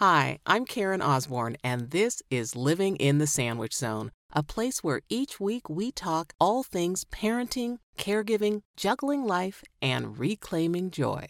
Hi, I'm Karen Osborne, and this is Living in the Sandwich Zone, a place where each week we talk all things parenting, caregiving, juggling life, and reclaiming joy.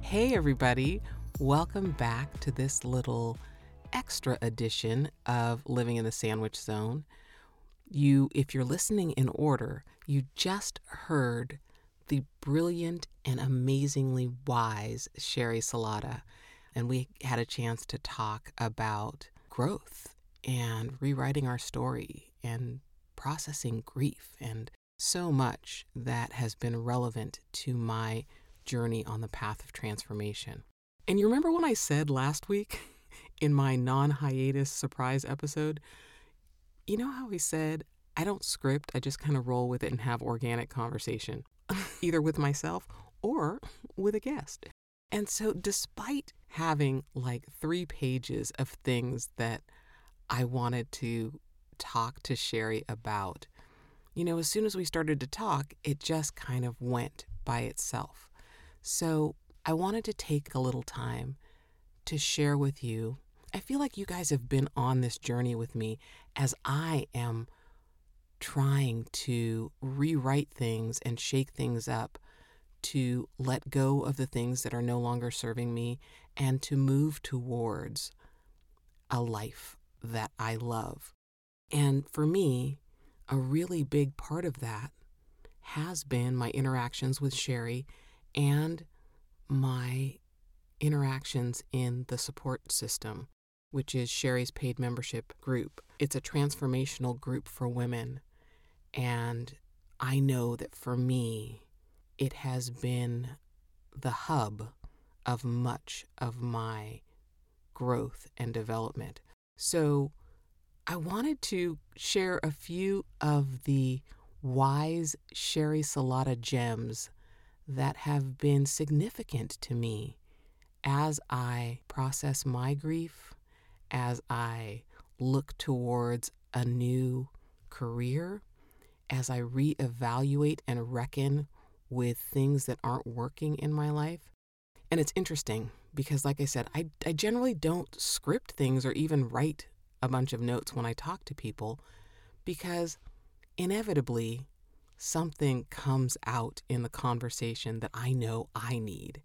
Hey, everybody. Welcome back to this little extra edition of Living in the Sandwich Zone. You, if you're listening in order, you just heard the brilliant and amazingly wise Sheri Salata. And we had a chance to talk about growth and rewriting our story and processing grief and so much that has been relevant to my journey on the path of transformation. And you remember when I said last week in my non hiatus surprise episode, you know how he said, I don't script, I just kind of roll with it and have organic conversation, either with myself or with a guest. And so, despite having like three pages of things that I wanted to talk to Sheri about, you know, as soon as we started to talk, it just kind of went by itself. So, I wanted to take a little time to share with you I feel like you guys have been on this journey with me as I am trying to rewrite things and shake things up to let go of the things that are no longer serving me and to move towards a life that I love. And for me, a really big part of that has been my interactions with Sheri and my interactions in the support system which is Sheri's paid membership group. It's a transformational group for women. And I know that for me, it has been the hub of much of my growth and development. So I wanted to share a few of the wise Sheri Salata gems that have been significant to me as I process my grief as I look towards a new career, as I reevaluate and reckon with things that aren't working in my life. And it's interesting because, like I said, I, I generally don't script things or even write a bunch of notes when I talk to people because inevitably something comes out in the conversation that I know I need.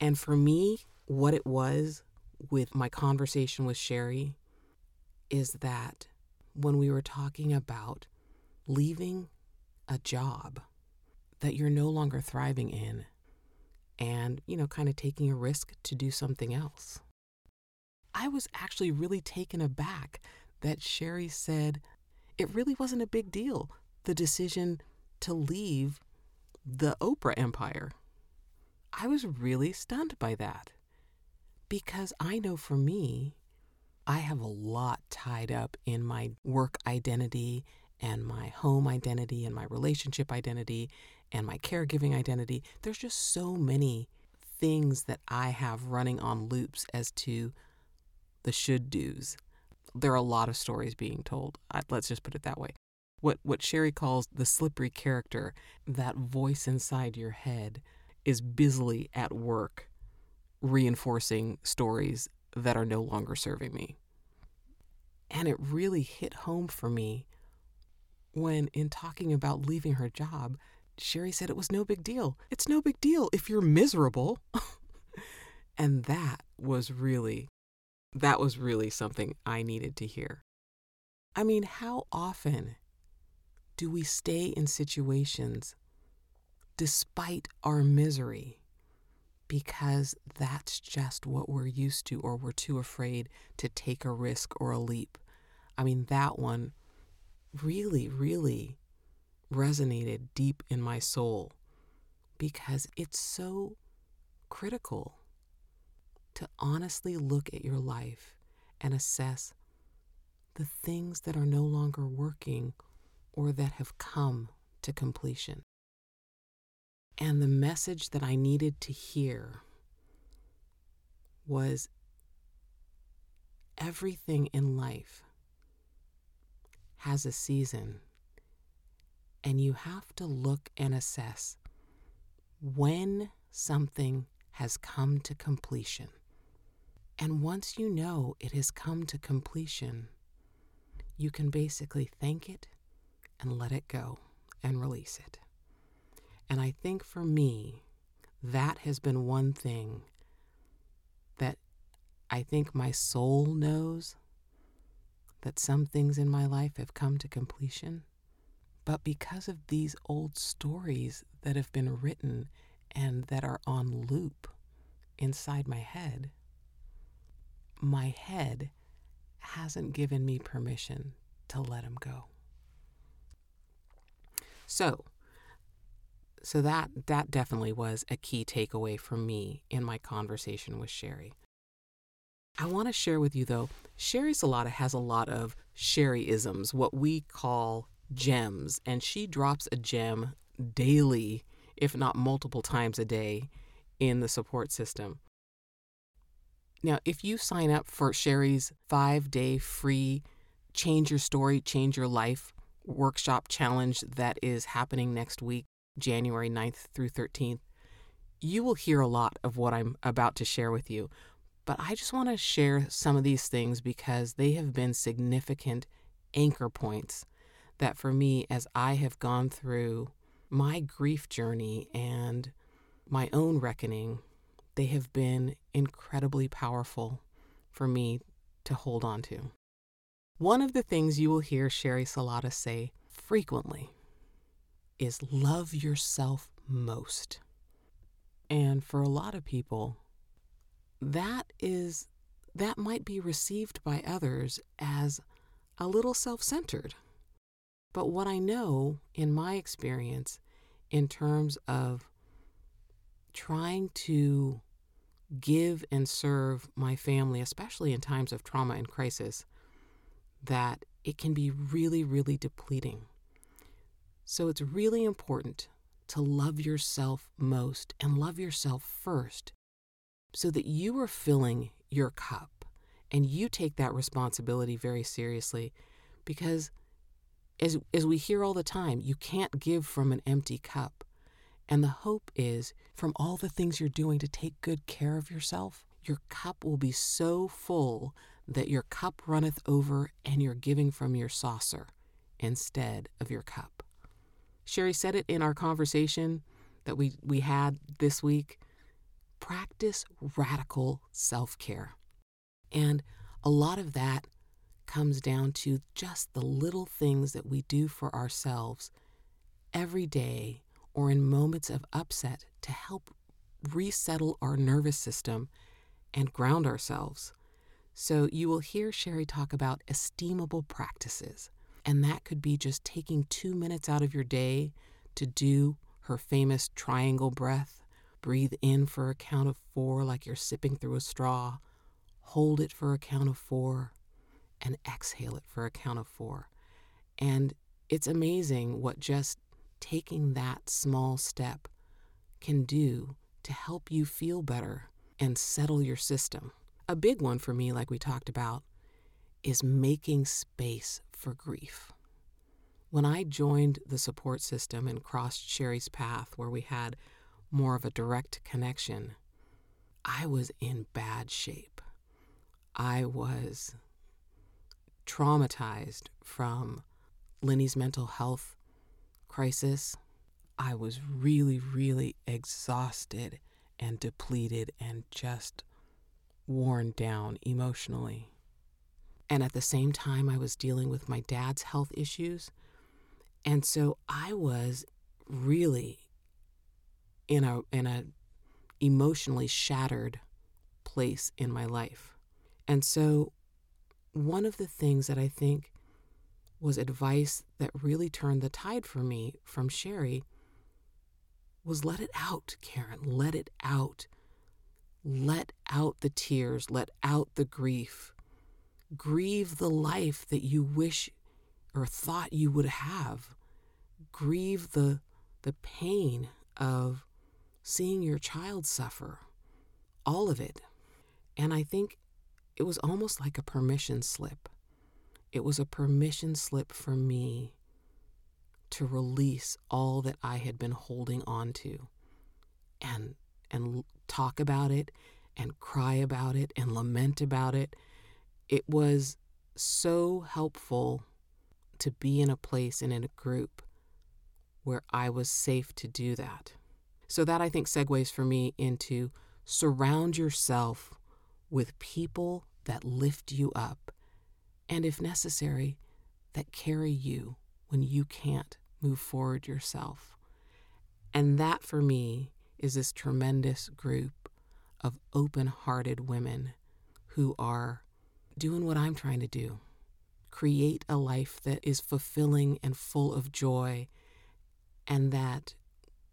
And for me, what it was with my conversation with Sheri is that when we were talking about leaving a job that you're no longer thriving in and, you know, kind of taking a risk to do something else. I was actually really taken aback that Sheri said it really wasn't a big deal, the decision to leave the Oprah empire. I was really stunned by that because I know for me, I have a lot tied up in my work identity and my home identity and my relationship identity and my caregiving identity. There's just so many things that I have running on loops as to the should do's. There are a lot of stories being told. Let's just put it that way. What what Sheri calls the slippery character, that voice inside your head is busily at work reinforcing stories that are no longer serving me. And it really hit home for me when, in talking about leaving her job, Sheri said it was no big deal. It's no big deal if you're miserable. and that was really, that was really something I needed to hear. I mean, how often do we stay in situations despite our misery? Because that's just what we're used to, or we're too afraid to take a risk or a leap. I mean, that one really, really resonated deep in my soul because it's so critical to honestly look at your life and assess the things that are no longer working or that have come to completion. And the message that I needed to hear was everything in life has a season, and you have to look and assess when something has come to completion. And once you know it has come to completion, you can basically thank it and let it go and release it. And I think for me, that has been one thing that I think my soul knows that some things in my life have come to completion. But because of these old stories that have been written and that are on loop inside my head, my head hasn't given me permission to let them go. So, so that that definitely was a key takeaway for me in my conversation with Sheri. I want to share with you though, Sheri Salata has a lot of Sheri-isms, what we call gems, and she drops a gem daily, if not multiple times a day, in the support system. Now, if you sign up for Sheri's five day free Change Your Story, Change Your Life workshop challenge that is happening next week, January 9th through 13th, you will hear a lot of what I'm about to share with you. But I just want to share some of these things because they have been significant anchor points that for me, as I have gone through my grief journey and my own reckoning they have been incredibly powerful for me to hold on to. One of the things you will hear Sheri Salata say frequently is love yourself most. And for a lot of people, that is that might be received by others as a little self-centered. But what I know in my experience in terms of trying to give and serve my family, especially in times of trauma and crisis, that it can be really, really depleting. So it's really important to love yourself most and love yourself first so that you are filling your cup and you take that responsibility very seriously because as, as we hear all the time, you can't give from an empty cup. And the hope is from all the things you're doing to take good care of yourself, your cup will be so full that your cup runneth over and you're giving from your saucer instead of your cup. Sheri said it in our conversation that we, we had this week. Practice radical self care. And a lot of that comes down to just the little things that we do for ourselves every day or in moments of upset to help resettle our nervous system and ground ourselves. So, you will hear Sheri talk about esteemable practices, and that could be just taking two minutes out of your day to do her famous triangle breath. Breathe in for a count of four, like you're sipping through a straw. Hold it for a count of four, and exhale it for a count of four. And it's amazing what just taking that small step can do to help you feel better and settle your system. A big one for me, like we talked about, is making space for grief. When I joined the support system and crossed Sheri's path, where we had more of a direct connection, I was in bad shape. I was traumatized from Lenny's mental health crisis, I was really, really exhausted and depleted and just worn down emotionally. And at the same time, I was dealing with my dad's health issues. And so I was really in a, in a emotionally shattered place in my life. And so one of the things that I think was advice that really turned the tide for me from Sheri was let it out, Karen. Let it out. Let out the tears. Let out the grief. Grieve the life that you wish or thought you would have. Grieve the, the pain of seeing your child suffer. All of it. And I think it was almost like a permission slip. It was a permission slip for me to release all that I had been holding on to and and talk about it and cry about it and lament about it. It was so helpful to be in a place and in a group where I was safe to do that. So that I think segues for me into surround yourself with people that lift you up and, if necessary, that carry you when you can't move forward yourself. And that for me is this tremendous group of open hearted women who are doing what I'm trying to do. Create a life that is fulfilling and full of joy and that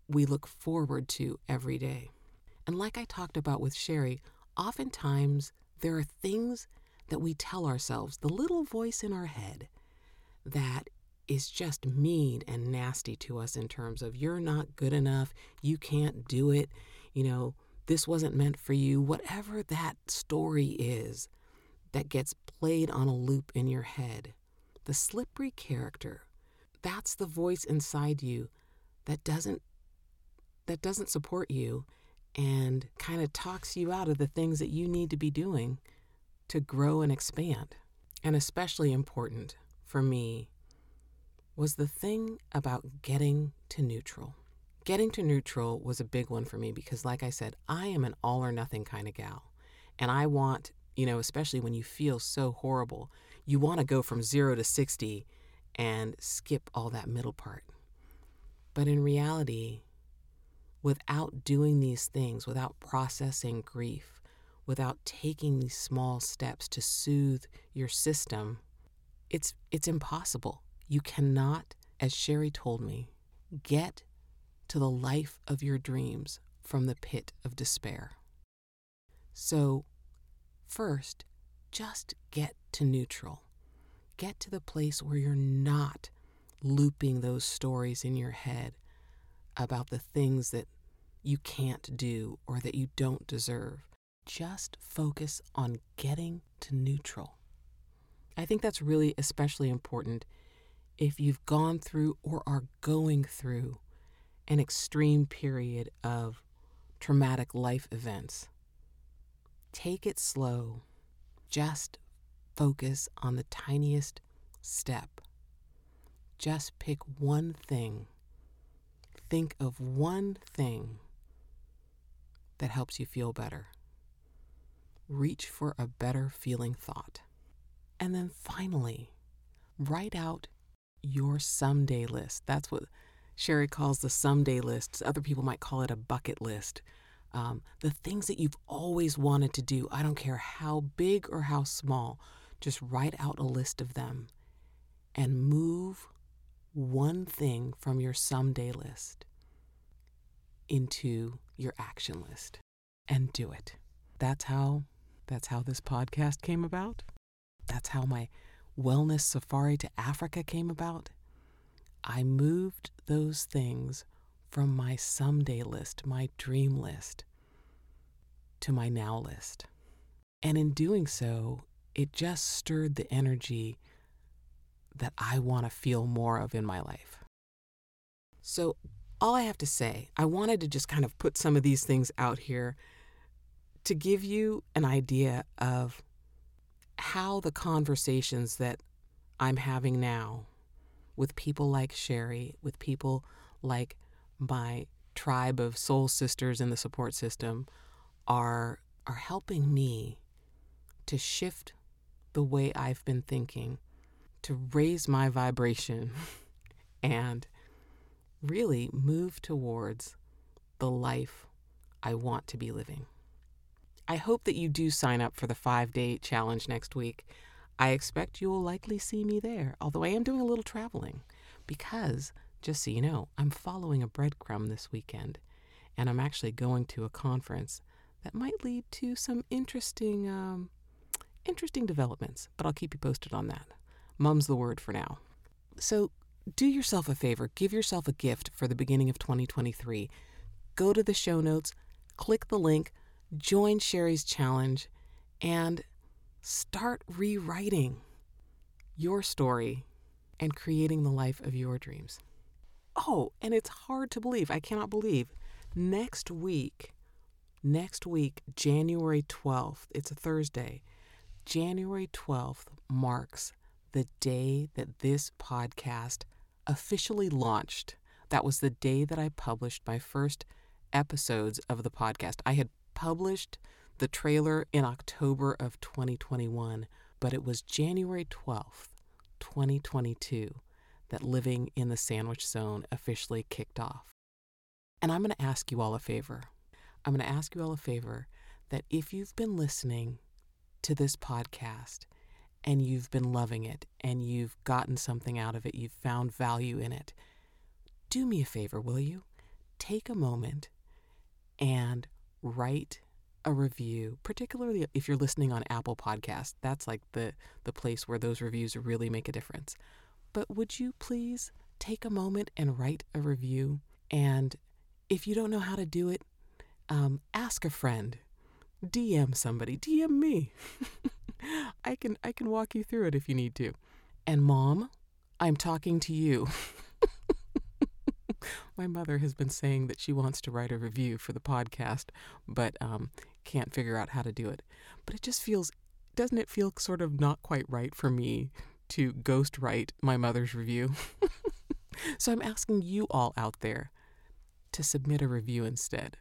we look forward to every day. And like I talked about with Sheri, oftentimes there are things that we tell ourselves, the little voice in our head that is just mean and nasty to us in terms of you're not good enough, you can't do it, you know, this wasn't meant for you, whatever that story is that gets played on a loop in your head. The slippery character, that's the voice inside you that doesn't that doesn't support you and kind of talks you out of the things that you need to be doing to grow and expand. And especially important for me was the thing about getting to neutral. Getting to neutral was a big one for me because, like I said, I am an all or nothing kind of gal. And I want, you know, especially when you feel so horrible, you want to go from zero to 60 and skip all that middle part. But in reality, without doing these things, without processing grief, without taking these small steps to soothe your system, it's it's impossible. You cannot, as Sheri told me, get to the life of your dreams from the pit of despair. So, first, just get to neutral. Get to the place where you're not looping those stories in your head about the things that you can't do or that you don't deserve. Just focus on getting to neutral. I think that's really especially important if you've gone through or are going through an extreme period of traumatic life events. Take it slow. Just focus on the tiniest step. Just pick one thing. Think of one thing that helps you feel better. Reach for a better feeling thought. And then finally, write out your someday list. That's what Sheri calls the someday list. Other people might call it a bucket list. Um, the things that you've always wanted to do, I don't care how big or how small, just write out a list of them and move one thing from your someday list into your action list and do it. That's how that's how this podcast came about. That's how my wellness safari to Africa came about, I moved those things from my someday list, my dream list, to my now list. And in doing so, it just stirred the energy that I want to feel more of in my life. So, all I have to say, I wanted to just kind of put some of these things out here to give you an idea of how the conversations that I'm having now with people like Sheri, with people like my tribe of soul sisters in the support system are are helping me to shift the way I've been thinking, to raise my vibration and really move towards the life I want to be living. I hope that you do sign up for the five day challenge next week. I expect you will likely see me there, although I am doing a little traveling because, just so you know, I'm following a breadcrumb this weekend and I'm actually going to a conference that might lead to some interesting, um, interesting developments, but I'll keep you posted on that. Mum's the word for now. So do yourself a favor, give yourself a gift for the beginning of 2023. Go to the show notes, click the link, join Sheri's challenge, and start rewriting your story and creating the life of your dreams. Oh, and it's hard to believe. I cannot believe. Next week, next week, January 12th, it's a Thursday. January 12th marks the day that this podcast officially launched. That was the day that I published my first episodes of the podcast. I had published the trailer in October of 2021, but it was January 12th, 2022, that Living in the Sandwich Zone officially kicked off. And I'm going to ask you all a favor. I'm going to ask you all a favor that if you've been listening to this podcast and you've been loving it and you've gotten something out of it, you've found value in it, do me a favor, will you? Take a moment and write a review, particularly if you're listening on Apple Podcasts. That's like the, the place where those reviews really make a difference. But would you please take a moment and write a review? And if you don't know how to do it, um, ask a friend, DM somebody, DM me. I can I can walk you through it if you need to. And mom, I'm talking to you. My mother has been saying that she wants to write a review for the podcast, but um, can't figure out how to do it. But it just feels, doesn't it feel sort of not quite right for me to ghost write my mother's review? so I'm asking you all out there to submit a review instead.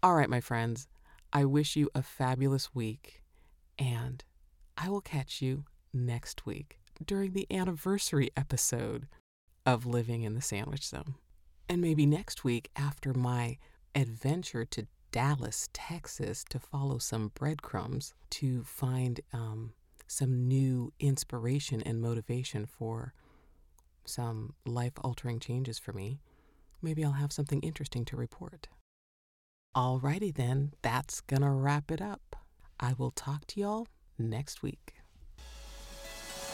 All right, my friends, I wish you a fabulous week, and I will catch you next week during the anniversary episode of Living in the Sandwich Zone. And maybe next week, after my adventure to Dallas, Texas, to follow some breadcrumbs to find um, some new inspiration and motivation for some life altering changes for me, maybe I'll have something interesting to report. Alrighty then, that's gonna wrap it up. I will talk to y'all next week.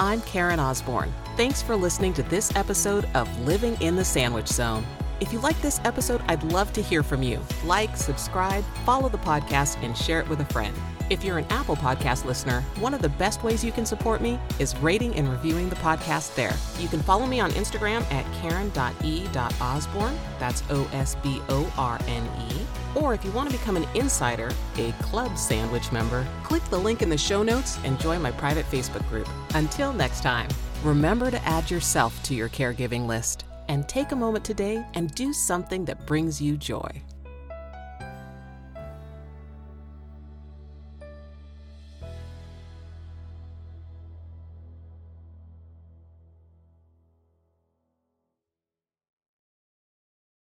I'm Karen Osborne. Thanks for listening to this episode of Living in the Sandwich Zone. If you like this episode, I'd love to hear from you. Like, subscribe, follow the podcast, and share it with a friend. If you're an Apple Podcast listener, one of the best ways you can support me is rating and reviewing the podcast there. You can follow me on Instagram at karen.e.osborne, that's O S B O R N E. Or if you want to become an insider, a club sandwich member, click the link in the show notes and join my private Facebook group. Until next time, remember to add yourself to your caregiving list and take a moment today and do something that brings you joy.